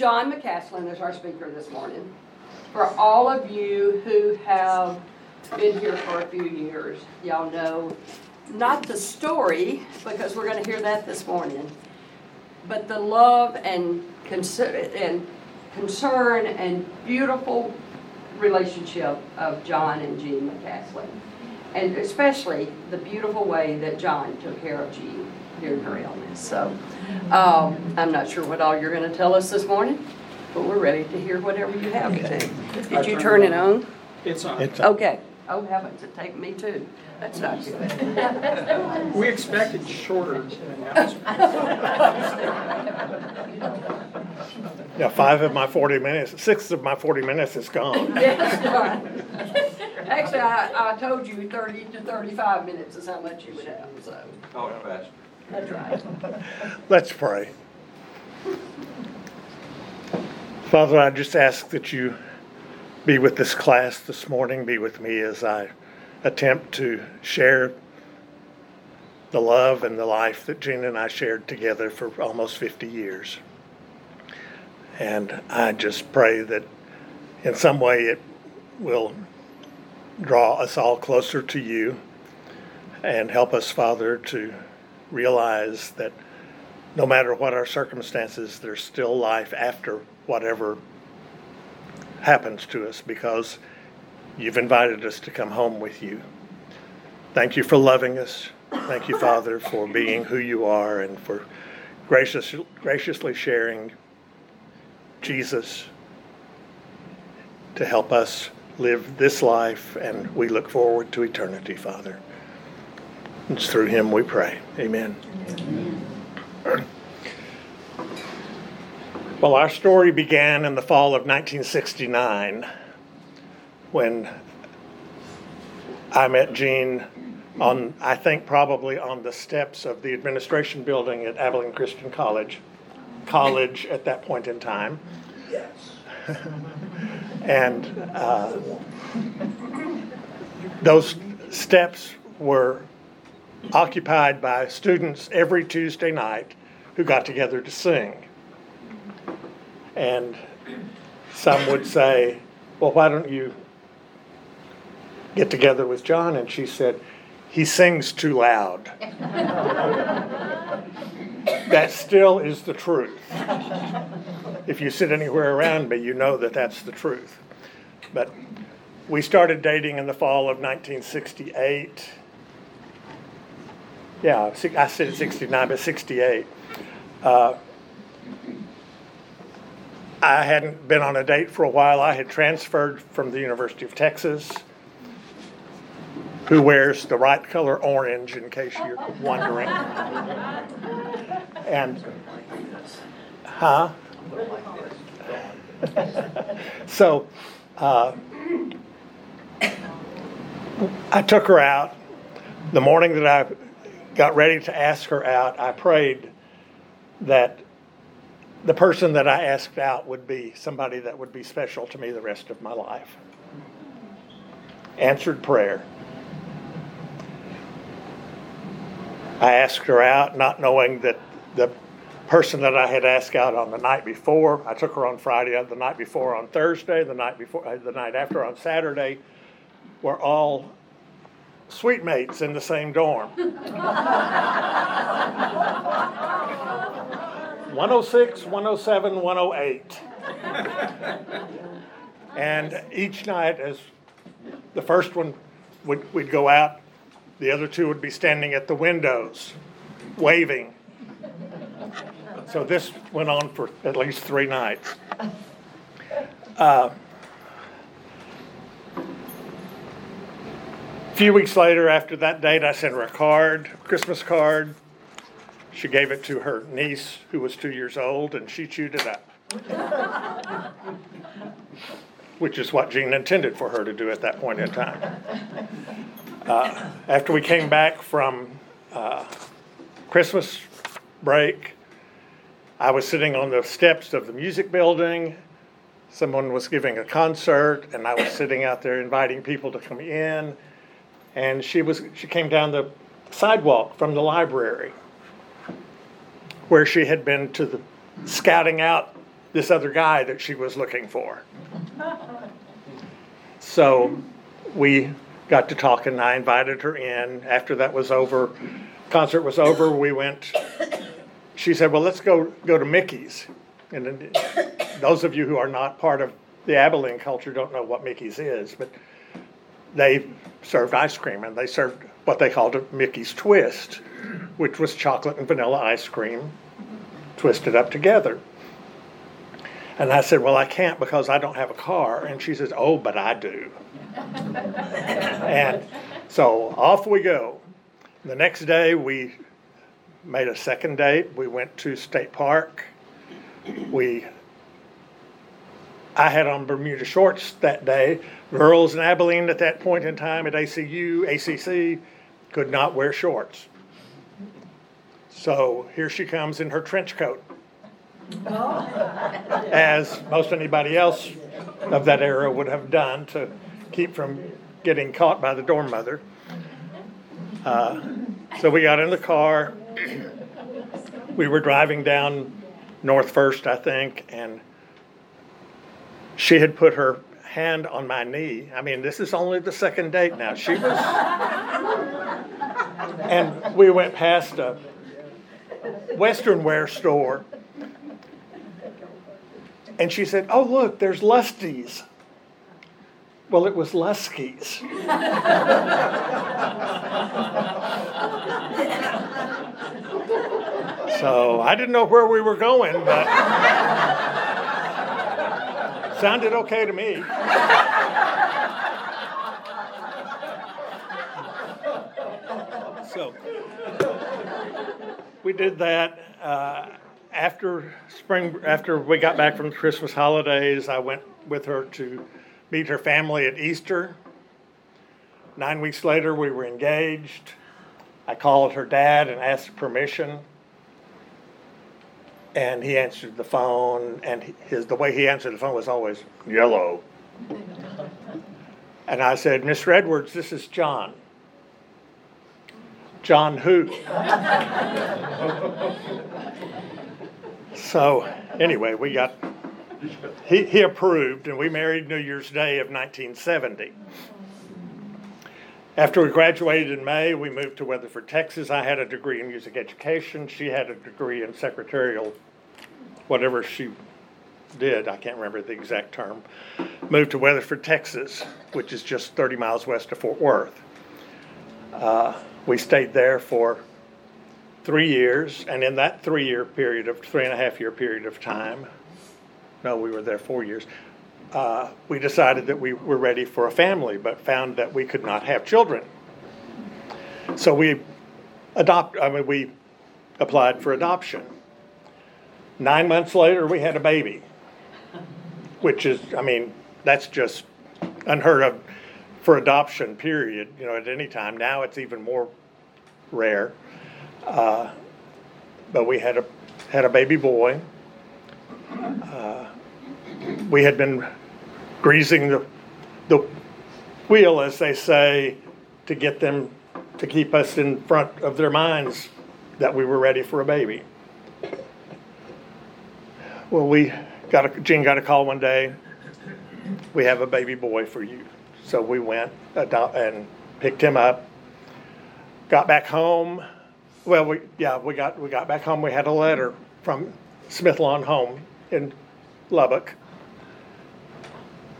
John McCaslin is our speaker this morning. For all of you who have been here for a few years, y'all know not the story, because we're going to hear that this morning, but the love and and concern and beautiful relationship of John and Jean McCaslin. And especially the beautiful way that John took care of Jean during her illness. So um, I'm not sure what all you're going to tell us this morning, but we're ready to hear whatever you have to say. Did you turn it on? It's on. It's, Okay. Oh heavens, it take me too. That's not good. We expected shorter announcement. yeah, five of my 40 minutes, six of my 40 minutes is gone. Yes, right. Actually, I, I told you thirty to thirty-five minutes is how much you would have, so. Oh, fast. That's right. Let's pray. Father, I just ask that you be with this class this morning, be with me as I attempt to share the love and the life that Gina and I shared together for almost 50 years. And I just pray that in some way it will draw us all closer to you and help us, Father, to realize that no matter what our circumstances, there's still life after whatever happens to us because you've invited us to come home with you. Thank you for loving us. Thank you, Father, for being who you are and for gracious, graciously sharing Jesus to help us live this life, and we look forward to eternity, Father. It's through him we pray. Amen. Well, our story began in the fall of 1969 when I met Jean on, I think, probably on the steps of the administration building at Abilene Christian College, college at that point in time. Yes. and uh, those steps were occupied by students every Tuesday night who got together to sing. And some would say, Well, why don't you get together with John? And she said, He sings too loud. that still is the truth. If you sit anywhere around me, you know that that's the truth. But we started dating in the fall of 1968. Yeah, I said 69, but 68. Uh, I hadn't been on a date for a while. I had transferred from the University of Texas. Who wears the right color orange, in case you're wondering? And, huh? so, uh, I took her out. The morning that I got ready to ask her out, I prayed that the person that I asked out would be somebody that would be special to me the rest of my life. Answered prayer. I asked her out, not knowing that the person that I had asked out on the night before, I took her on Friday, the night before on Thursday, the night before, uh, the night after on Saturday, were all suite mates in the same dorm. 106, 107, 108. and each night, as the first one would we'd go out, the other two would be standing at the windows, waving. So this went on for at least three nights. Uh, few weeks later, after that date, I sent her a card, a Christmas card. She gave it to her niece, who was two years old, and she chewed it up. Which is what Jean intended for her to do at that point in time. Uh, after we came back from uh, Christmas break, I was sitting on the steps of the music building. Someone was giving a concert, and I was sitting out there inviting people to come in. And she was she came down the sidewalk from the library where she had been to the scouting out this other guy that she was looking for. So we got to talking. I invited her in. After that was over, concert was over, we went. She said, "Well, let's go go to Mickey's." And those of you who are not part of the Abilene culture don't know what Mickey's is, but they served ice cream and they served what they called a Mickey's Twist, which was chocolate and vanilla ice cream twisted up together. And I said, Well, I can't because I don't have a car. And she says, Oh, but I do. and so off we go. The next day, we made a second date. We went to State Park. We I had on Bermuda shorts that day. Girls in Abilene at that point in time at ACU, ACC, could not wear shorts. So here she comes in her trench coat. As most anybody else of that era would have done to keep from getting caught by the dorm mother. Uh, so we got in the car. We were driving down North First, I think, she had put her hand on my knee. I mean, this is only the second date now. She was. and we went past a Western wear store. And she said, Oh, look, there's Lusties. Well, it was Luskey's. so I didn't know where we were going, but sounded okay to me. so we did that. Uh, after spring, after we got back from the Christmas holidays, I went with her to meet her family at Easter. Nine weeks later, we were engaged. I called her dad and asked permission. And he answered the phone, and his, the way he answered the phone was always yellow. And I said, Mr. Edwards, this is John. John who? so, anyway, we got, he, he approved, and we married New Year's Day of 1970. After we graduated in May, we moved to Weatherford, Texas. I had a degree in music education. She had a degree in secretarial, whatever she did. I can't remember the exact term. Moved to Weatherford, Texas, which is just 30 miles west of Fort Worth. Uh, we stayed there for three years, and in that three year period of three and a half year period of time, no, we were there four years uh, we decided that we were ready for a family, but found that we could not have children. So we adopt. I mean, we applied for adoption. Nine months later, we had a baby, which is, I mean, that's just unheard of for adoption. Period. You know, at any time. Now it's even more rare. Uh, but we had a had a baby boy. Uh, we had been greasing the, the wheel, as they say, to get them to keep us in front of their minds that we were ready for a baby. Well, we got a, Jean got a call one day. We have a baby boy for you. So we went adopt, and picked him up. Got back home. Well, we yeah we got we got back home. We had a letter from Smithlawn Home in Lubbock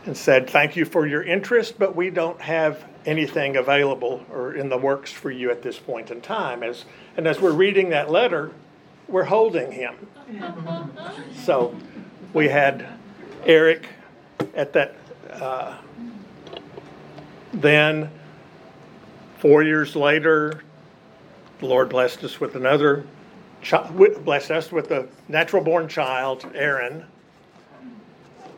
and said, Thank you for your interest, but we don't have anything available or in the works for you at this point in time. As, and as we're reading that letter, we're holding him. so we had Eric at that. Uh, then, four years later, the Lord blessed us with another, chi- blessed us with a natural born child, Aaron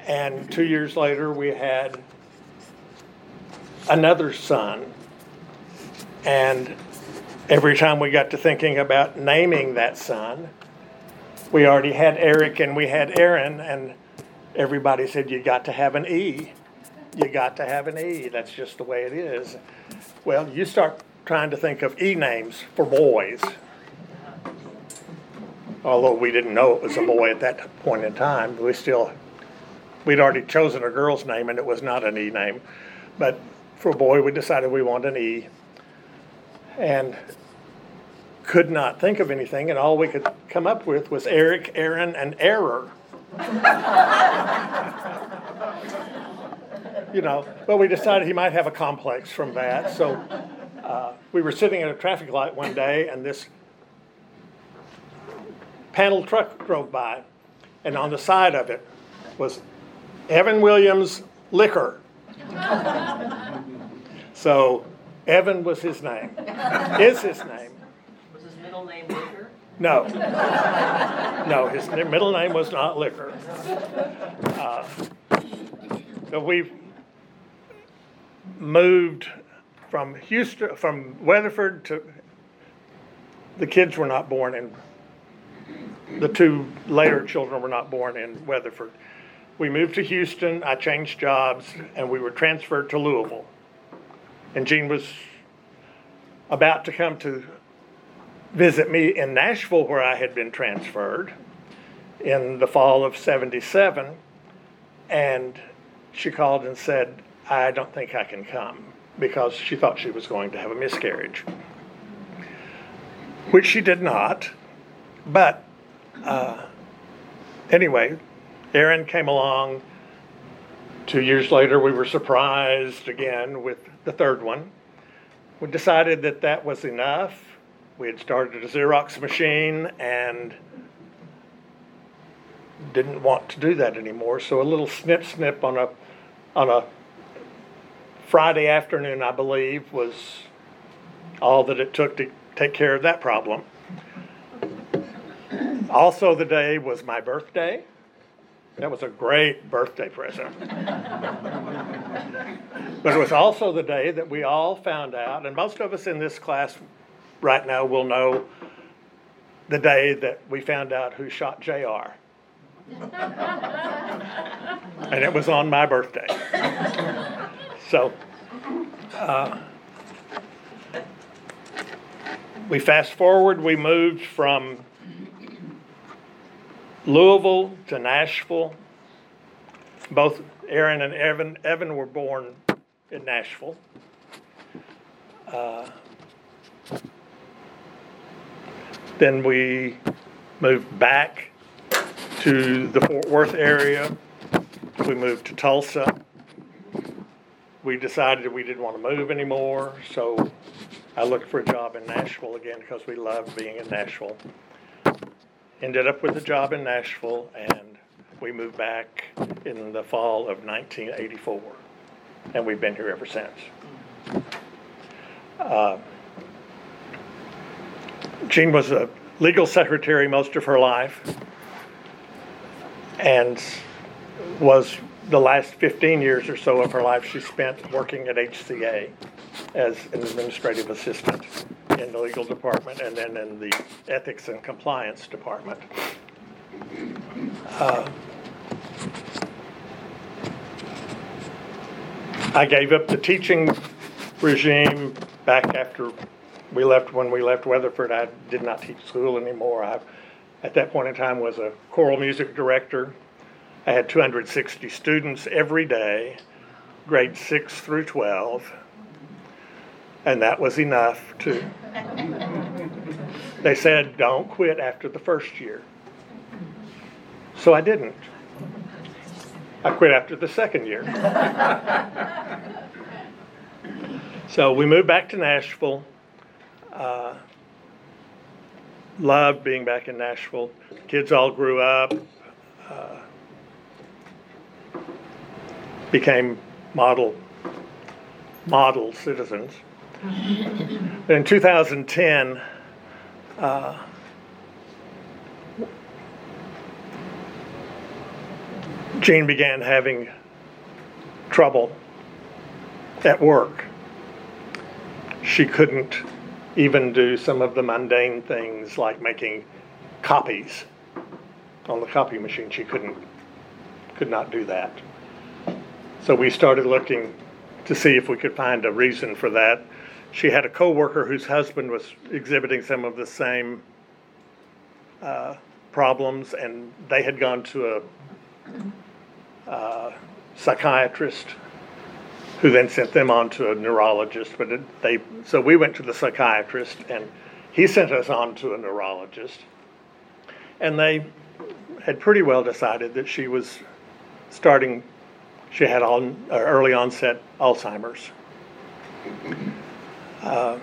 and two years later, we had another son. And every time we got to thinking about naming that son, we already had Eric and we had Aaron, and everybody said, You got to have an E. You got to have an E. That's just the way it is. Well, you start trying to think of E names for boys. although we didn't know it was a boy at that point in time, we still, we'd already chosen a girl's name and it was not an E name. But for a boy, we decided we wanted an E. And could not think of anything, and all we could come up with was Eric, Aaron, and Error. you know, but we decided he might have a complex from that. So uh, we were sitting at a traffic light one day, and this panel truck drove by, and on the side of it was Evan Williams Liquor. so Evan was his name, is his name. Was his middle name Liquor? No. No, his middle name was not Liquor. Uh, So we've moved from Houston, from Weatherford to, the kids were not born in, the two later children were not born in Weatherford. We moved to Houston, I changed jobs, and we were transferred to Louisville. And Jean was about to come to visit me in Nashville, where I had been transferred in the fall of 77. And she called and said, I don't think I can come because she thought she was going to have a miscarriage, which she did not. But uh, anyway, Aaron came along. Two years later, we were surprised again with the third one. We decided that that was enough. We had started a Xerox machine and didn't want to do that anymore. So a little snip snip on a on a Friday afternoon, I believe, was all that it took to take care of that problem. Also, the day was my birthday. That was a great birthday present. but it was also the day that we all found out, and most of us in this class right now will know the day that we found out who shot JR. and it was on my birthday. So, uh, we fast forward, we moved from Louisville to Nashville. Both Aaron and Evan, Evan were born in Nashville. Uh, then we moved back to the Fort Worth area. We moved to Tulsa. We decided we didn't want to move anymore, so I looked for a job in Nashville again because we loved being in Nashville. Ended up with a job in Nashville, and we moved back in the fall of 1984, and we've been here ever since. Uh, Jean was a legal secretary most of her life and was the last 15 years or so of her life she spent working at HCA as an administrative assistant in the legal department and then in the ethics and compliance department. Uh, I gave up the teaching regime back after we left, when we left Weatherford, I did not teach school anymore. I, at that point in time, was a choral music director. I had 260 students every day, grades 6 through 12, and that was enough to. They said, don't quit after the first year. So I didn't. I quit after the second year. so we moved back to Nashville. Uh, loved being back in Nashville. Kids all grew up, uh, became model model citizens. In 2010, uh, Jean began having trouble at work. She couldn't even do some of the mundane things like making copies on the copy machine. She couldn't, could not do that. So we started looking to see if we could find a reason for that. She had a coworker whose husband was exhibiting some of the same uh, problems, and they had gone to a uh, psychiatrist who then sent them on to a neurologist. But it, they, so we went to the psychiatrist, and he sent us on to a neurologist. And they had pretty well decided that she was starting, she had on, uh, early onset Alzheimer's. Uh,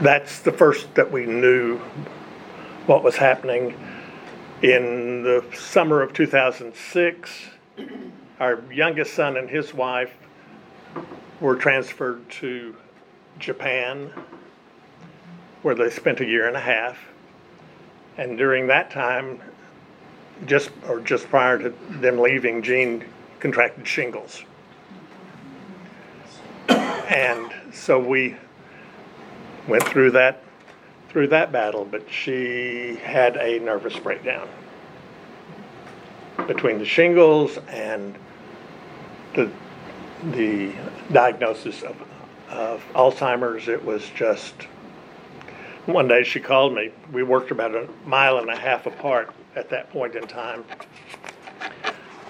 that's the first that we knew what was happening. In the summer of 2006, our youngest son and his wife were transferred to Japan, where they spent a year and a half. And during that time, just or just prior to them leaving, Jean contracted shingles. And so we went through that through that battle, but she had a nervous breakdown. Between the shingles and the the diagnosis of, of Alzheimer's, it was just one day she called me. We worked about a mile and a half apart at that point in time.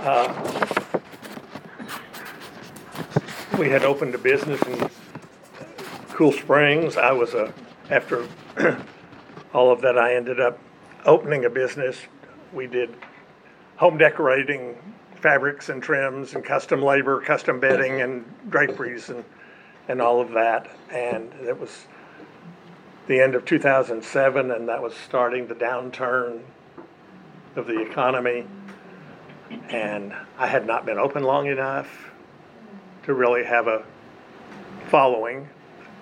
Uh, we had opened a business in Cool Springs. I was a, after all of that, I ended up opening a business. We did home decorating, fabrics and trims, and custom labor, custom bedding, and draperies, and, and all of that. And it was the end of 2007, and that was starting the downturn of the economy. And I had not been open long enough to really have a following,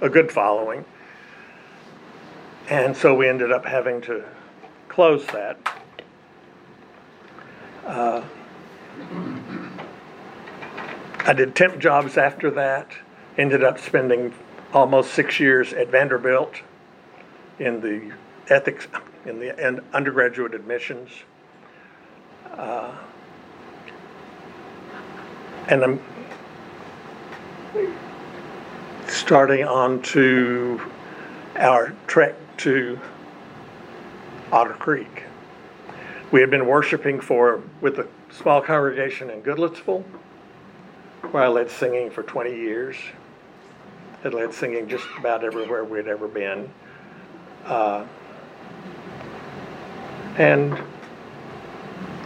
a good following. And so we ended up having to close that. Uh, I did temp jobs after that, ended up spending almost six years at Vanderbilt in the ethics, in the undergraduate admissions. Uh, and I'm starting on to our trek to Otter Creek. We had been worshiping for with a small congregation in Goodlettsville, where I led singing for 20 years. Had led singing just about everywhere we'd ever been. Uh, and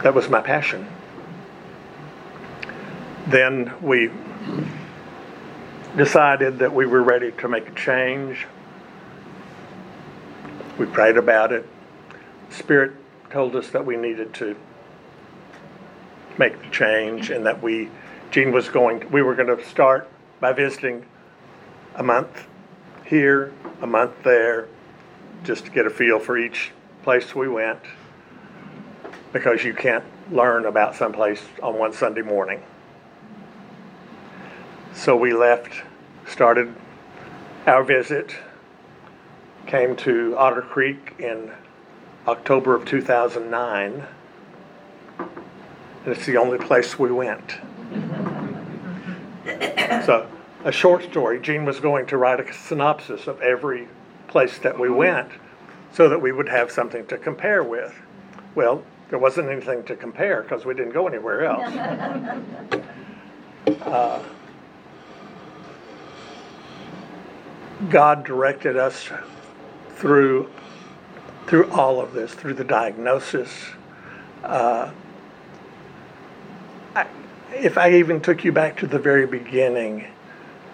that was my passion. Then we decided that we were ready to make a change. We prayed about it. Spirit told us that we needed to make the change and that we, Jean was going, we were going to start by visiting a month here, a month there, just to get a feel for each place we went. Because you can't learn about someplace on one Sunday morning. So we left, started our visit, came to Otter Creek in October of 2009. And it's the only place we went. so, a short story. Jean was going to write a synopsis of every place that we went so that we would have something to compare with. Well, there wasn't anything to compare because we didn't go anywhere else. Uh, God directed us through through all of this, through the diagnosis. Uh, I, if I even took you back to the very beginning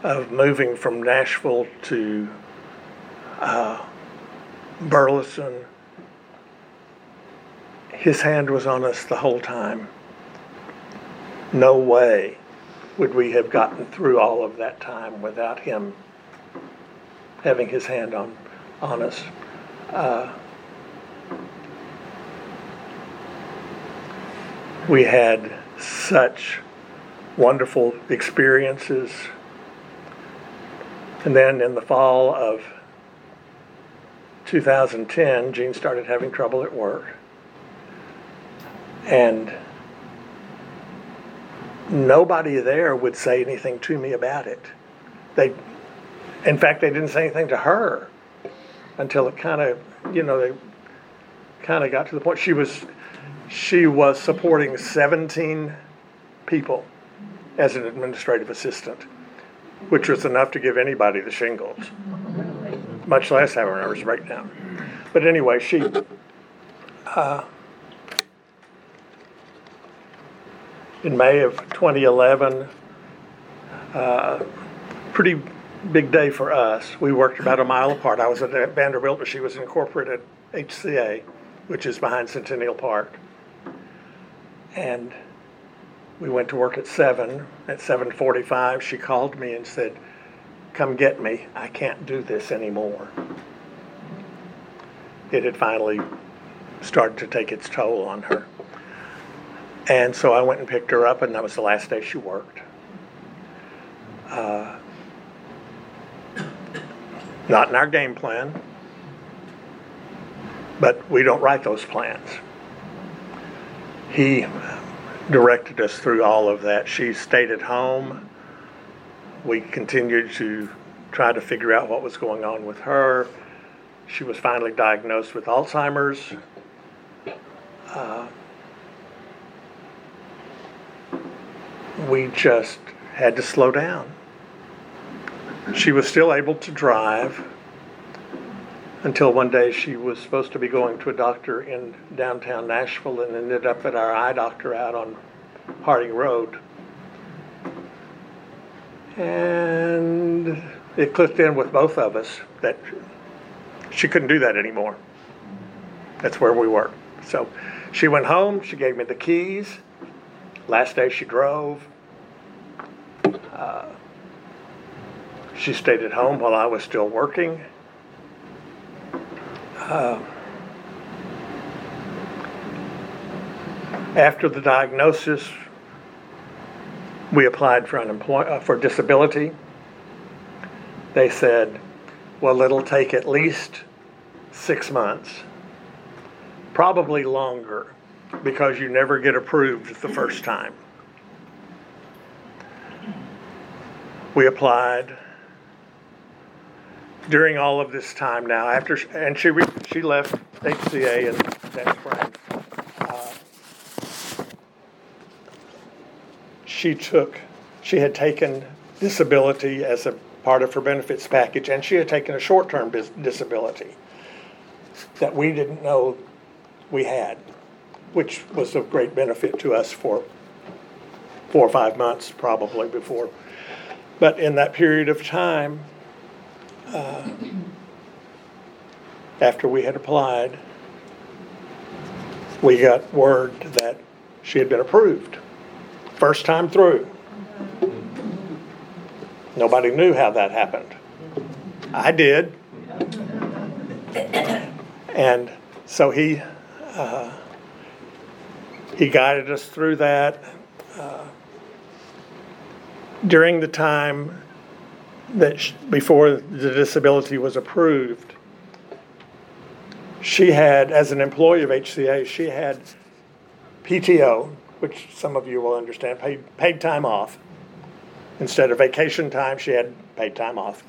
of moving from Nashville to uh, Burleson, his hand was on us the whole time. No way would we have gotten through all of that time without him having his hand on, on us. Uh, we had such wonderful experiences. And then in the fall of 2010, Jean started having trouble at work. And nobody there would say anything to me about it. They in fact, they didn't say anything to her until it kind of, you know, they kind of got to the point. She was, she was supporting 17 people as an administrative assistant, which was enough to give anybody the shingles, much less have a nervous breakdown. But anyway, she, uh, in May of 2011, uh, pretty big day for us. We worked about a mile apart. I was at Vanderbilt, but she was in corporate at HCA, which is behind Centennial Park. And we went to work at seven. At 7:45, she called me and said, "Come get me. I can't do this anymore." It had finally started to take its toll on her. And so I went and picked her up, and that was the last day she worked. Uh, not in our game plan, but we don't write those plans. He directed us through all of that. She stayed at home. We continued to try to figure out what was going on with her. She was finally diagnosed with Alzheimer's. Uh, we just had to slow down. She was still able to drive until one day she was supposed to be going to a doctor in downtown Nashville and ended up at our eye doctor out on Harding Road. And it clicked in with both of us that she couldn't do that anymore. That's where we were. So she went home, she gave me the keys. Last day she drove. Uh, she stayed at home while I was still working. Uh, after the diagnosis, we applied for unemployment uh, for disability. They said, "Well, it'll take at least six months, probably longer, because you never get approved the first time." We applied during all of this time now, after, and she, she left HCA in that spring. uh, She took, she had taken disability as a part of her benefits package, and she had taken a short-term dis- disability that we didn't know we had, which was of great benefit to us for four or five months probably before. But in that period of time, after we had applied, we got word that she had been approved. First time through. Nobody knew how that happened. I did. And so he, uh, he guided us through that. Uh, During the time that, sh- before the disability was approved, she had, as an employee of HCA, she had PTO, which some of you will understand, paid, paid time off. Instead of vacation time, she had paid time off.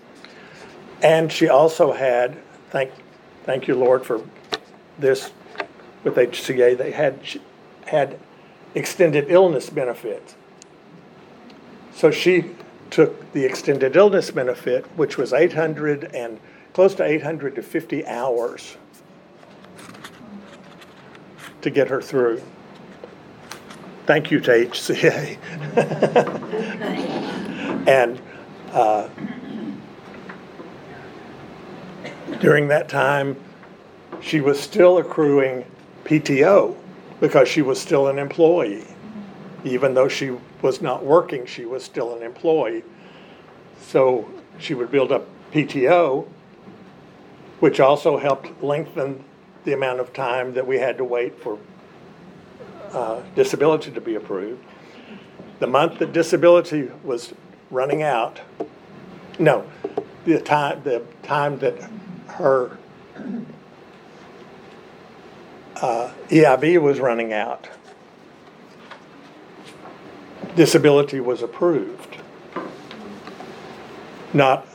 And she also had, thank, thank you, Lord, for this with HCA, they had, she had extended illness benefits. So she took the extended illness benefit, which was 800 and close to 850 hours to get her through. Thank you to HCA. and uh, during that time, she was still accruing PTO because she was still an employee. Even though she was not working, she was still an employee. So she would build up PTO, which also helped lengthen the amount of time that we had to wait for uh, disability to be approved. The month that disability was running out, no, the time, the time that her uh, EIB was running out, disability was approved. Not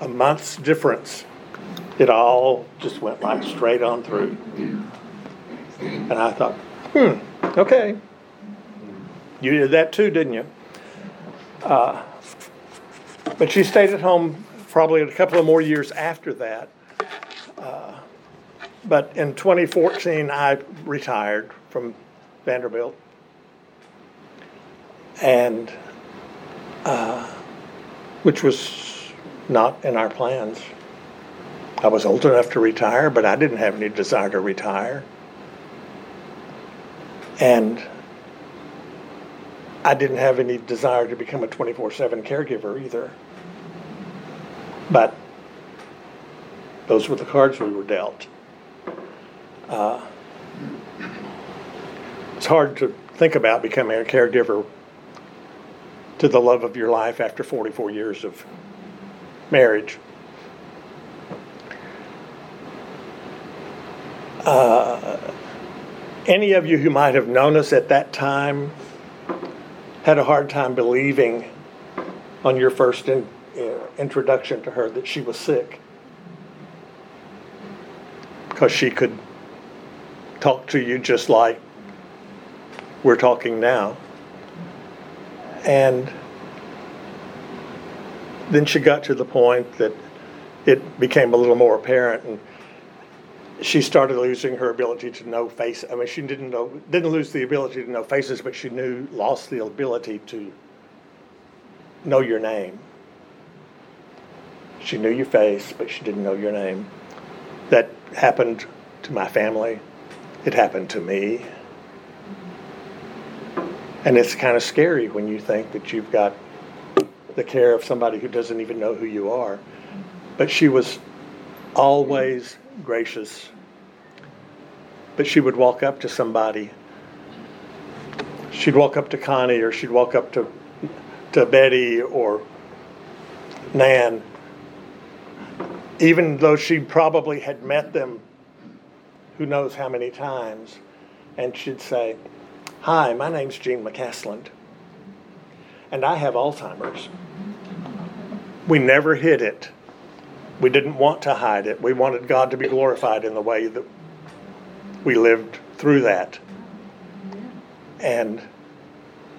a month's difference, it all just went like straight on through. And I thought, hmm, okay. You did that too, didn't you? Uh, but she stayed at home probably a couple of more years after that. Uh, But in 2014, I retired from Vanderbilt. And, uh, which was not in our plans. I was old enough to retire, but I didn't have any desire to retire. And I didn't have any desire to become a 24 7 caregiver either. But those were the cards we were dealt. Uh, it's hard to think about becoming a caregiver to the love of your life after 44 years of marriage. Uh, any of you who might have known us at that time had a hard time believing on your first in, uh, introduction to her that she was sick because she could talk to you just like we're talking now. And then she got to the point that it became a little more apparent and she started losing her ability to know face I mean she didn't know didn't lose the ability to know faces but she knew lost the ability to know your name. She knew your face but she didn't know your name. That happened to my family. It happened to me. And it's kind of scary when you think that you've got the care of somebody who doesn't even know who you are. But she was always gracious. But she would walk up to somebody. She'd walk up to Connie or she'd walk up to to Betty or Nan. Even though she probably had met them who knows how many times, and she'd say, Hi, my name's Jean McCaslin, and I have Alzheimer's. We never hid it. We didn't want to hide it. We wanted God to be glorified in the way that we lived through that. And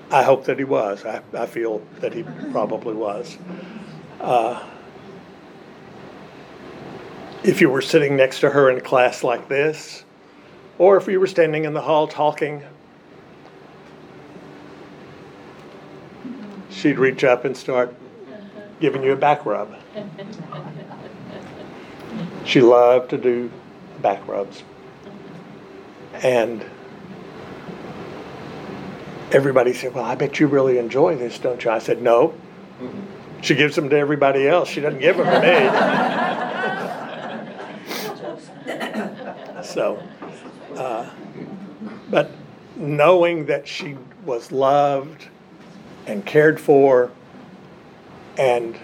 I hope that He was. I, I feel that He probably was. Uh, if you were sitting next to her in class like this, or if you were standing in the hall talking, she'd reach up and start giving you a back rub. She loved to do back rubs. And everybody said, Well, I bet you really enjoy this, don't you? I said, No. Mm-hmm. She gives them to everybody else. She doesn't give them to me. so, uh, but knowing that she was loved and cared for and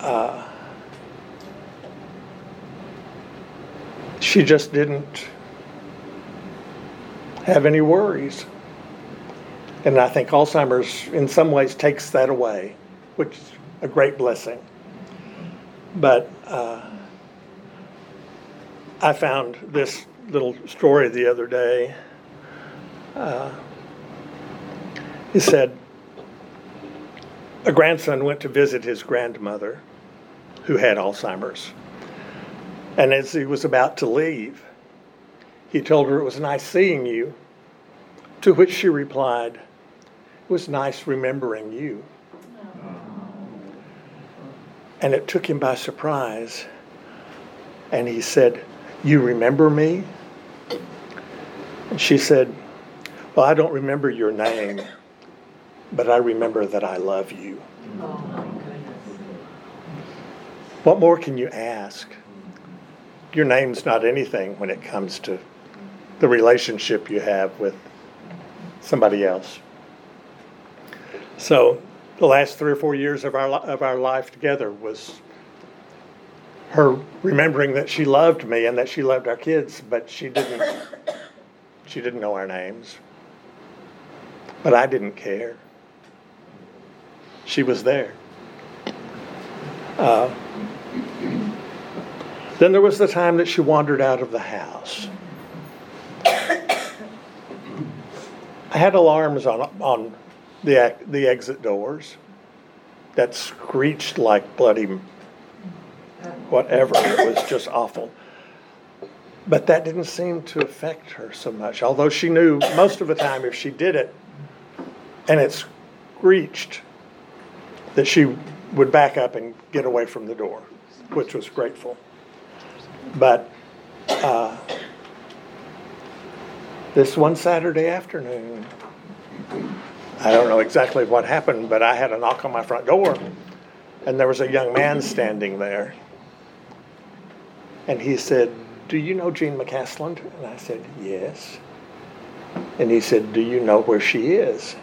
uh, she just didn't have any worries. And I think Alzheimer's, in some ways, takes that away, which is a great blessing. But uh, I found this little story the other day. Uh, he said a grandson went to visit his grandmother who had Alzheimer's. And as he was about to leave, he told her it was nice seeing you. To which she replied, It was nice remembering you. And it took him by surprise. And he said, You remember me? And she said, Well, I don't remember your name, but I remember that I love you. What more can you ask? Your name's not anything when it comes to the relationship you have with somebody else. So, the last three or four years of our of our life together was her remembering that she loved me and that she loved our kids, but she didn't she didn't know our names. But I didn't care. She was there. Uh, Then there was the time that she wandered out of the house. I had alarms on, on the, the exit doors that screeched like bloody whatever. It was just awful. But that didn't seem to affect her so much, although she knew most of the time if she did it and it screeched, that she would back up and get away from the door, which was grateful. But uh, this one Saturday afternoon, I don't know exactly what happened, but I had a knock on my front door, and there was a young man standing there. And he said, Do you know Jean McCaslin? And I said, Yes. And he said, Do you know where she is?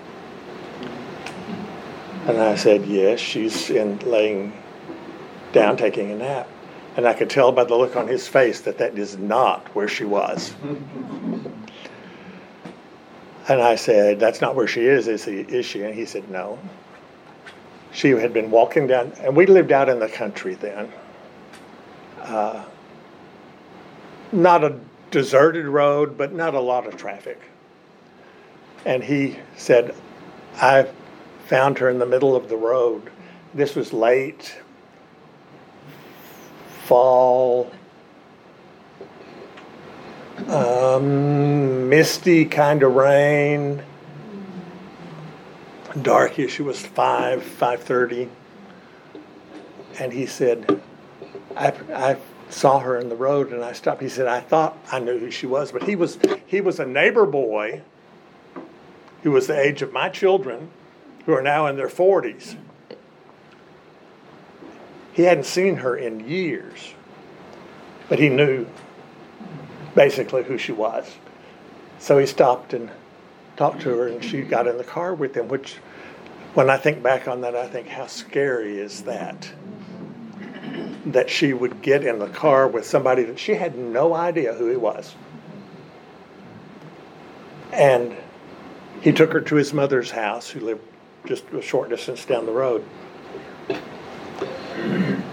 And I said, Yes, she's in laying down taking a nap. And I could tell by the look on his face that that is not where she was. and I said, That's not where she is, is, he, is she? And he said, No. She had been walking down, and we lived out in the country then. Uh, not a deserted road, but not a lot of traffic. And he said, I found her in the middle of the road. This was late, fall, um, misty kind of rain, darkish. It was five, five thirty, and he said, "I, I saw her in the road, and I stopped." He said, "I thought I knew who she was, but he was he was a neighbor boy who was the age of my children, who are now in their forties." He hadn't seen her in years, but he knew basically who she was. So he stopped and talked to her, and she got in the car with him, which, when I think back on that, I think, how scary is that? That she would get in the car with somebody that she had no idea who he was. And he took her to his mother's house, who lived just a short distance down the road.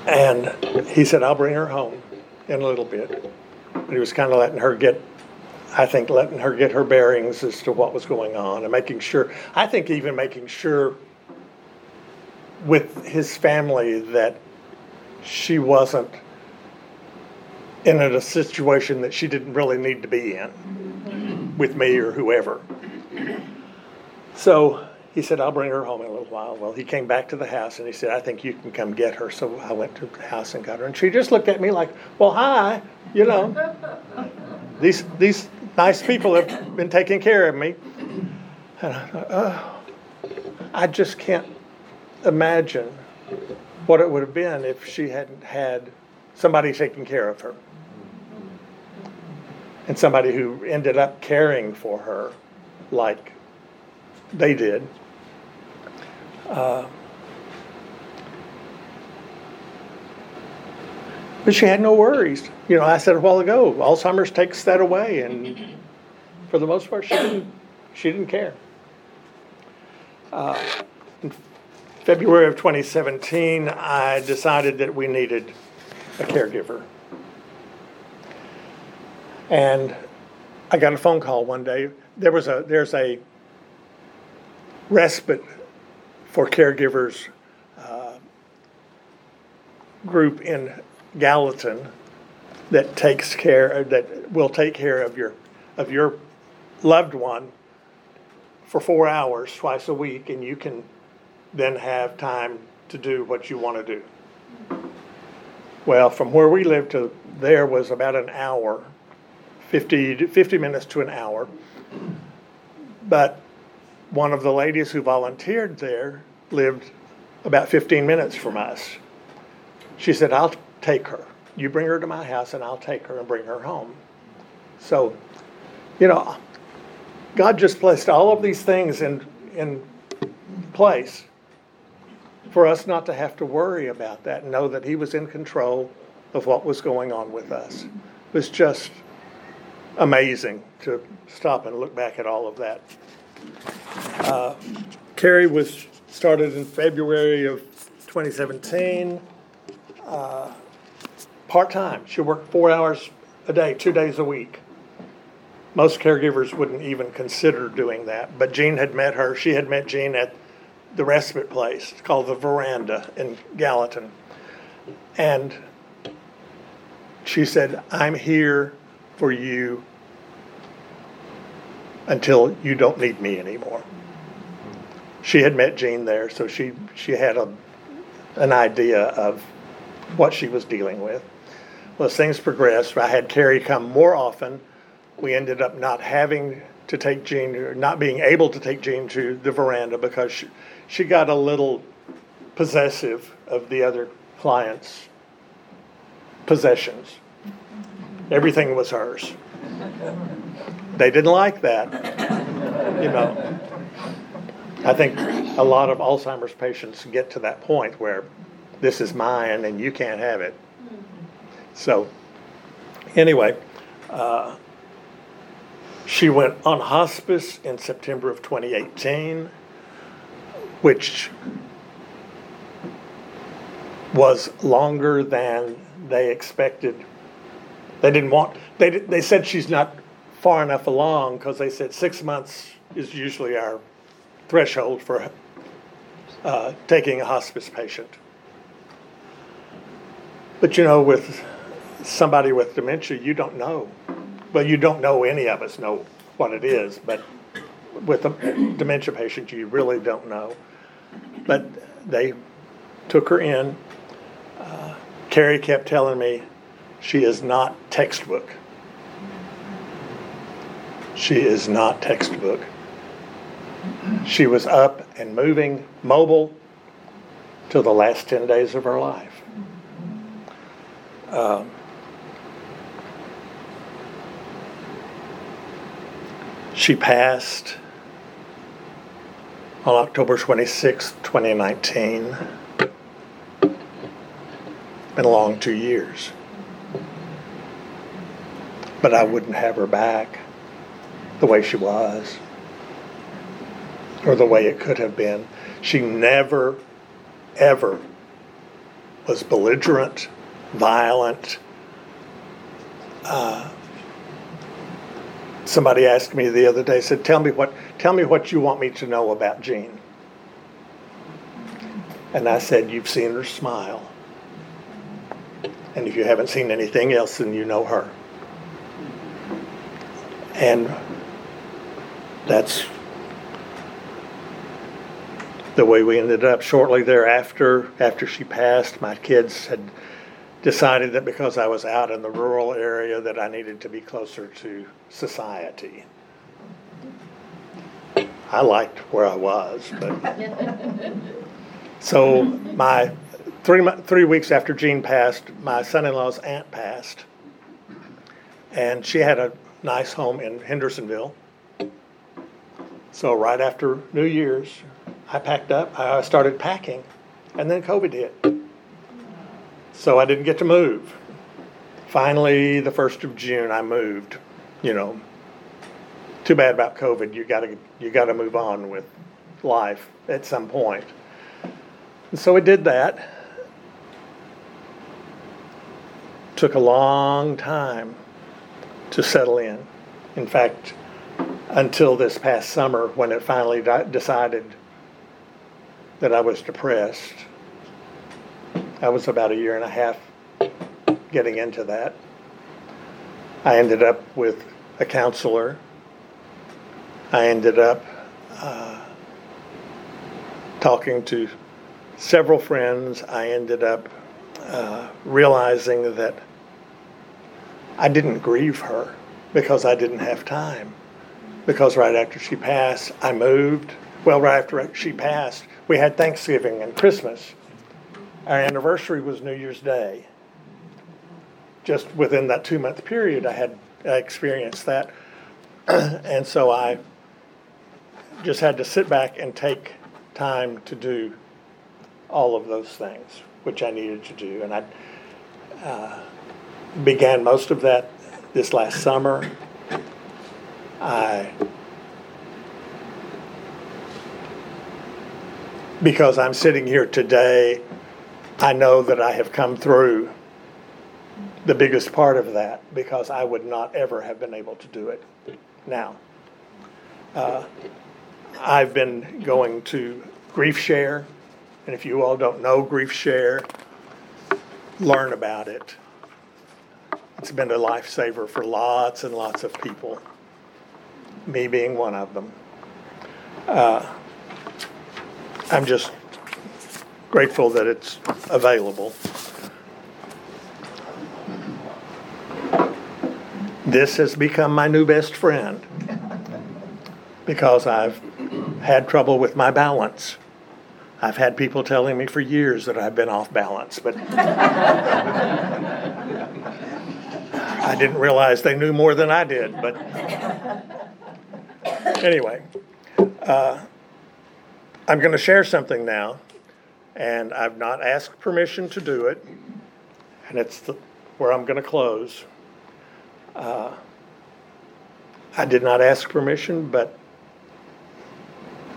And he said, I'll bring her home in a little bit. But he was kind of letting her get, I think, letting her get her bearings as to what was going on and making sure, I think even making sure with his family that she wasn't in a situation that she didn't really need to be in with me or whoever. So he said, I'll bring her home in a little while. Well, he came back to the house and he said, I think you can come get her. So I went to the house and got her. And she just looked at me like, well, hi, you know. These, these nice people have been taking care of me. And I thought, oh, I just can't imagine what it would have been if she hadn't had somebody taking care of her. And somebody who ended up caring for her like they did. Uh, but she had no worries. You know, I said a while ago, Alzheimer's takes that away, and for the most part, she didn't. She didn't care. Uh, February of 2017, I decided that we needed a caregiver, and I got a phone call one day. There was a there's a respite for caregivers uh, group in Gallatin that takes care that will take care of your of your loved one for four hours twice a week, and you can then have time to do what you want to do. Well, from where we lived to there was about an hour, 50, 50 minutes to an hour. But one of the ladies who volunteered there lived about 15 minutes from us. She said, I'll take her. You bring her to my house and I'll take her and bring her home. So, you know, God just placed all of these things in, in place for us not to have to worry about that and know that He was in control of what was going on with us. It was just amazing to stop and look back at all of that. Uh, Carrie was started in February of 2017. Uh, part-time. She worked four hours a day, two days a week. Most caregivers wouldn't even consider doing that, but Jean had met her, she had met Jean at the respite place, it's called the Veranda in Gallatin. And she said, I'm here for you until you don't need me anymore. She had met Jean there, so she, she had a, an idea of what she was dealing with. Well, as things progressed, I had Carrie come more often. We ended up not having to take Jean, or not being able to take Jean to the veranda because she, she got a little possessive of the other clients' possessions. Everything was hers. They didn't like that, you know. I think a lot of Alzheimer's patients get to that point where this is mine and you can't have it. So, anyway, uh, she went on hospice in September of 2018, which was longer than they expected. They didn't want, they, they said she's not far enough along because they said six months is usually our threshold for uh, taking a hospice patient. But you know, with somebody with dementia, you don't know. Well, you don't know, any of us know what it is, but with a dementia patient, you really don't know. But they took her in. Uh, Carrie kept telling me she is not textbook. She is not textbook. She was up and moving, mobile, till the last 10 days of her life. Um, she passed on October 26, 2019. Been a long two years. But I wouldn't have her back the way she was or the way it could have been. She never, ever was belligerent, violent. Uh, somebody asked me the other day, said, "Tell me what, tell me what you want me to know about Jean." And I said, "You've seen her smile, and if you haven't seen anything else, then you know her." And that's the way we ended up. Shortly thereafter, after she passed, my kids had decided that because I was out in the rural area that I needed to be closer to society. I liked where I was, but so my three three weeks after Jean passed, my son-in-law's aunt passed, and she had a nice home in Hendersonville. So right after New Year's, I packed up. I started packing, and then COVID hit. So I didn't get to move. Finally, the first of June, I moved. You know, too bad about COVID. You gotta you gotta move on with life at some point. And so we did that. Took a long time to settle in. In fact, until this past summer when it finally decided that I was depressed. I was about a year and a half getting into that. I ended up with a counselor. I ended up uh, talking to several friends. I ended up uh, realizing that I didn't grieve her because I didn't have time. Because right after she passed, I moved. Well, right after she passed, we had Thanksgiving and Christmas. Our anniversary was New Year's Day. Just within that two month period, I had experienced that. and so I just had to sit back and take time to do all of those things, which I needed to do. And I uh, began most of that this last summer. I because I'm sitting here today, I know that I have come through the biggest part of that because I would not ever have been able to do it now. Uh, I've been going to Grief Share, and if you all don't know Grief Share, learn about it. It's been a lifesaver for lots and lots of people, me being one of them. Uh, I'm just grateful that it's available. This has become my new best friend because I've had trouble with my balance. I've had people telling me for years that I've been off balance, but I didn't realize they knew more than I did. But anyway, uh, I'm going to share something now, and I've not asked permission to do it, and it's the, where I'm going to close. Uh, I did not ask permission, but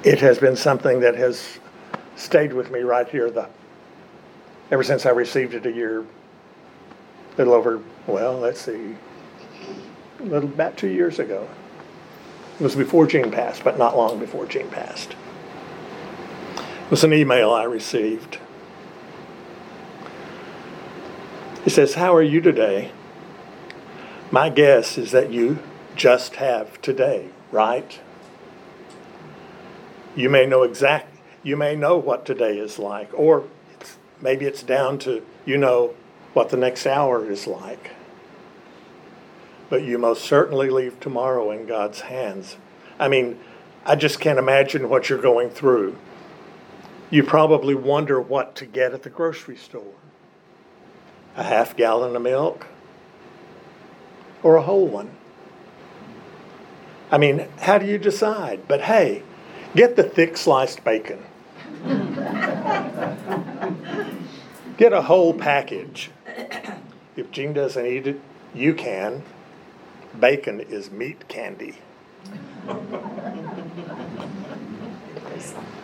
it has been something that has stayed with me right here the ever since I received it a year, a little over well, let's see, little about two years ago. It was before Jean passed, but not long before Jean passed. It was an email I received. It says, How are you today? My guess is that you just have today, right? You may know exact you may know what today is like, or it's, maybe it's down to you know what the next hour is like. But you most certainly leave tomorrow in God's hands. I mean, I just can't imagine what you're going through. You probably wonder what to get at the grocery store a half gallon of milk or a whole one. I mean, how do you decide? But hey, get the thick sliced bacon. Get a whole package. If Jean doesn't eat it, you can. Bacon is meat candy.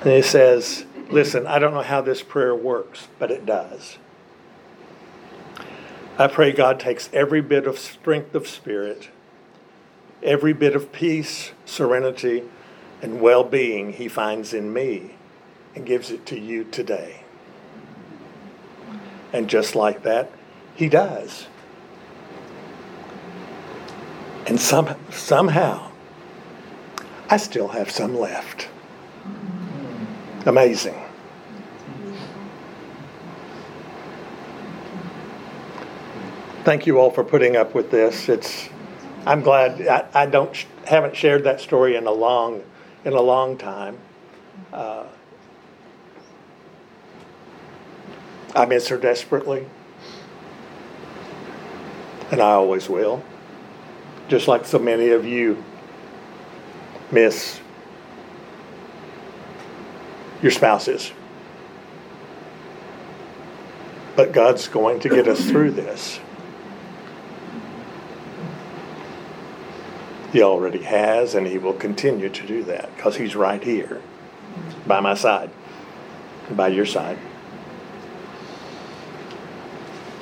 And he says, Listen, I don't know how this prayer works, but it does. I pray God takes every bit of strength of spirit, every bit of peace, serenity, and well being he finds in me and gives it to you today. And just like that, he does. And some, somehow, I still have some left. Amazing. Thank you all for putting up with this. It's, I'm glad I, I don't haven't shared that story in a long in a long time. Uh, I miss her desperately, and I always will. Just like so many of you miss your spouses. But God's going to get us through this. He already has, and He will continue to do that because He's right here by my side, by your side.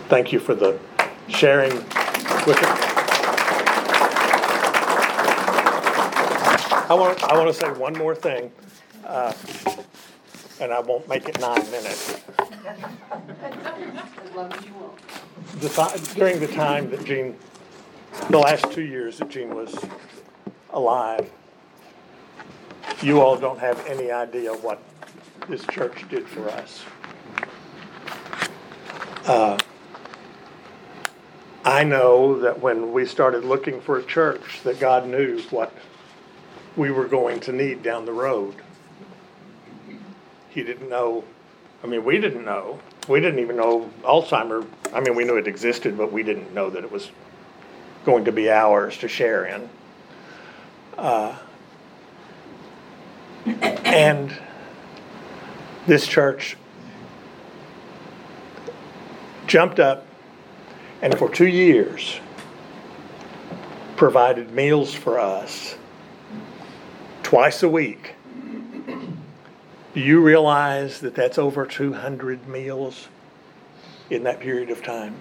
Thank you for the sharing with it. I want, I want to say one more thing, uh, and I won't make it nine minutes. The, thi- during the time that Jean, the last two years that Jean was alive, you all don't have any idea what this church did for us. Uh, I know that when we started looking for a church, that God knew what we were going to need down the road. He didn't know, I mean, we didn't know. We didn't even know Alzheimer, I mean, we knew it existed, but we didn't know that it was going to be ours to share in. Uh, and this church jumped up and for two years provided meals for us twice a week. You realize that that's over 200 meals in that period of time?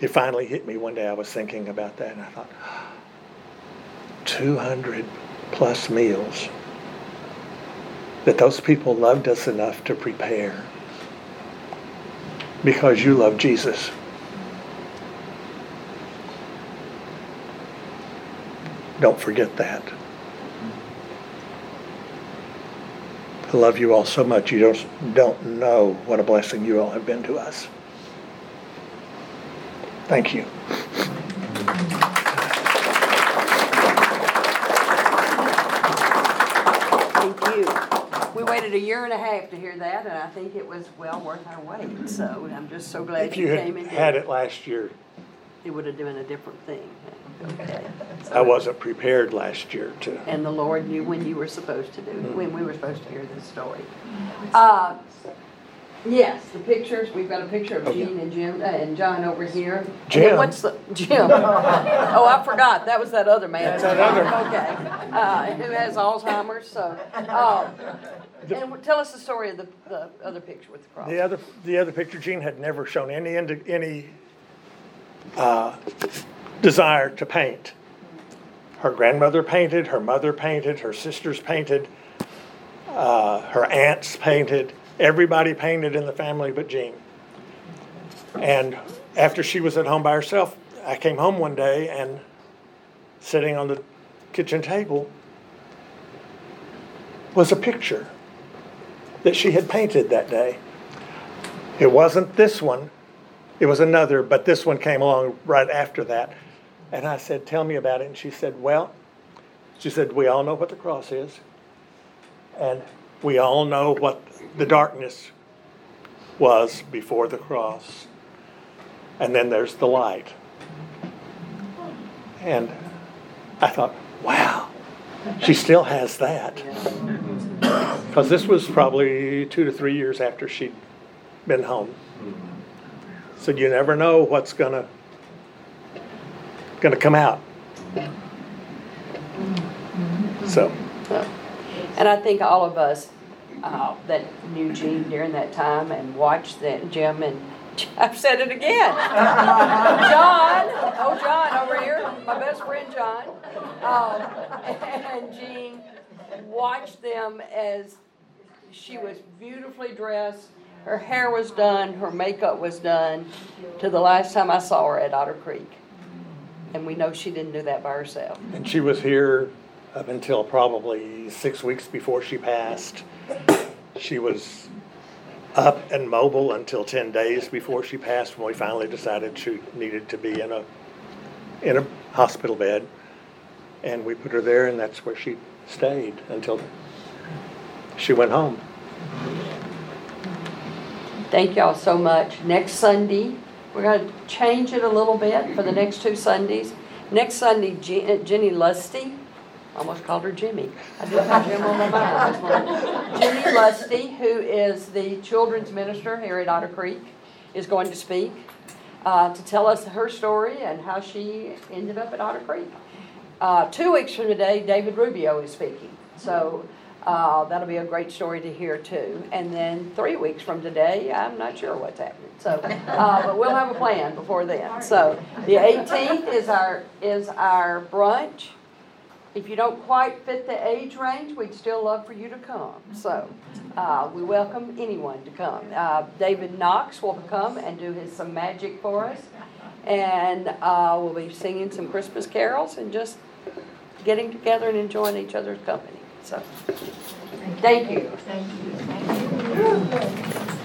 it finally hit me one day. I was thinking about that and I thought, 200 plus meals that those people loved us enough to prepare because you love Jesus. Don't forget that. I love you all so much. You don't, don't know what a blessing you all have been to us. Thank you. Thank you. We waited a year and a half to hear that, and I think it was well worth our wait, so I'm just so glad If you you came had and had did. it last year, It would have been a different thing. Okay. I wasn't prepared last year to. And the Lord knew when you were supposed to do, when we were supposed to hear this story. Uh, Yes, the pictures, we've got a picture of yeah. Jean and Jim, uh, and John over here. And then Jim. What's the, Jim? Oh, I forgot, that was that other man. That's that other- Okay, uh, who has Alzheimer's, so, uh, and tell us the story of the, the other picture with the cross. The other, the other picture, Jean had never shown any, any, uh, desire to paint. Her grandmother painted, her mother painted, her sisters painted, uh, her aunts painted, everybody painted in the family but Jean. And after she was at home by herself, I came home one day and sitting on the kitchen table was a picture that she had painted that day. It wasn't this one, it was another, but this one came along right after that. And I said, Tell me about it. And she said, Well, she said, We all know what the cross is. And we all know what the darkness was before the cross. And then there's the light. And I thought, Wow, she still has that. Because this was probably two to three years after she'd been home. So you never know what's gonna gonna come out. So And I think all of us uh, that knew Jean during that time and watched that Jim and I've said it again. John, oh John over here, my best friend John, um, and Jean watched them as she was beautifully dressed. Her hair was done, her makeup was done, to the last time I saw her at Otter Creek. And we know she didn't do that by herself. and she was here up until probably six weeks before she passed. She was up and mobile until ten days before she passed when we finally decided she needed to be in a in a hospital bed. And we put her there and that's where she stayed until she went home. Thank y'all so much. Next Sunday, we're gonna change it a little bit for the next two Sundays. Next Sunday, uh, Jenny Luskey, almost called her Jimmy. I did have Jim on my mind this morning. Jenny Luskey, who is the children's minister here at Otter Creek, is going to speak uh, to tell us her story and how she ended up at Otter Creek. Uh, Two weeks from today, David Rubio is speaking. So uh, that'll be a great story to hear too. And then three weeks from today, I'm not sure what's happening. So, uh, but we'll have a plan before then. So the 18th is our, is our brunch. If you don't quite fit the age range, we'd still love for you to come. So uh, we welcome anyone to come. Uh, David Knox will come and do his some magic for us. And uh, we'll be singing some Christmas carols and just getting together and enjoying each other's company. So, thank you. Thank you. Thank you.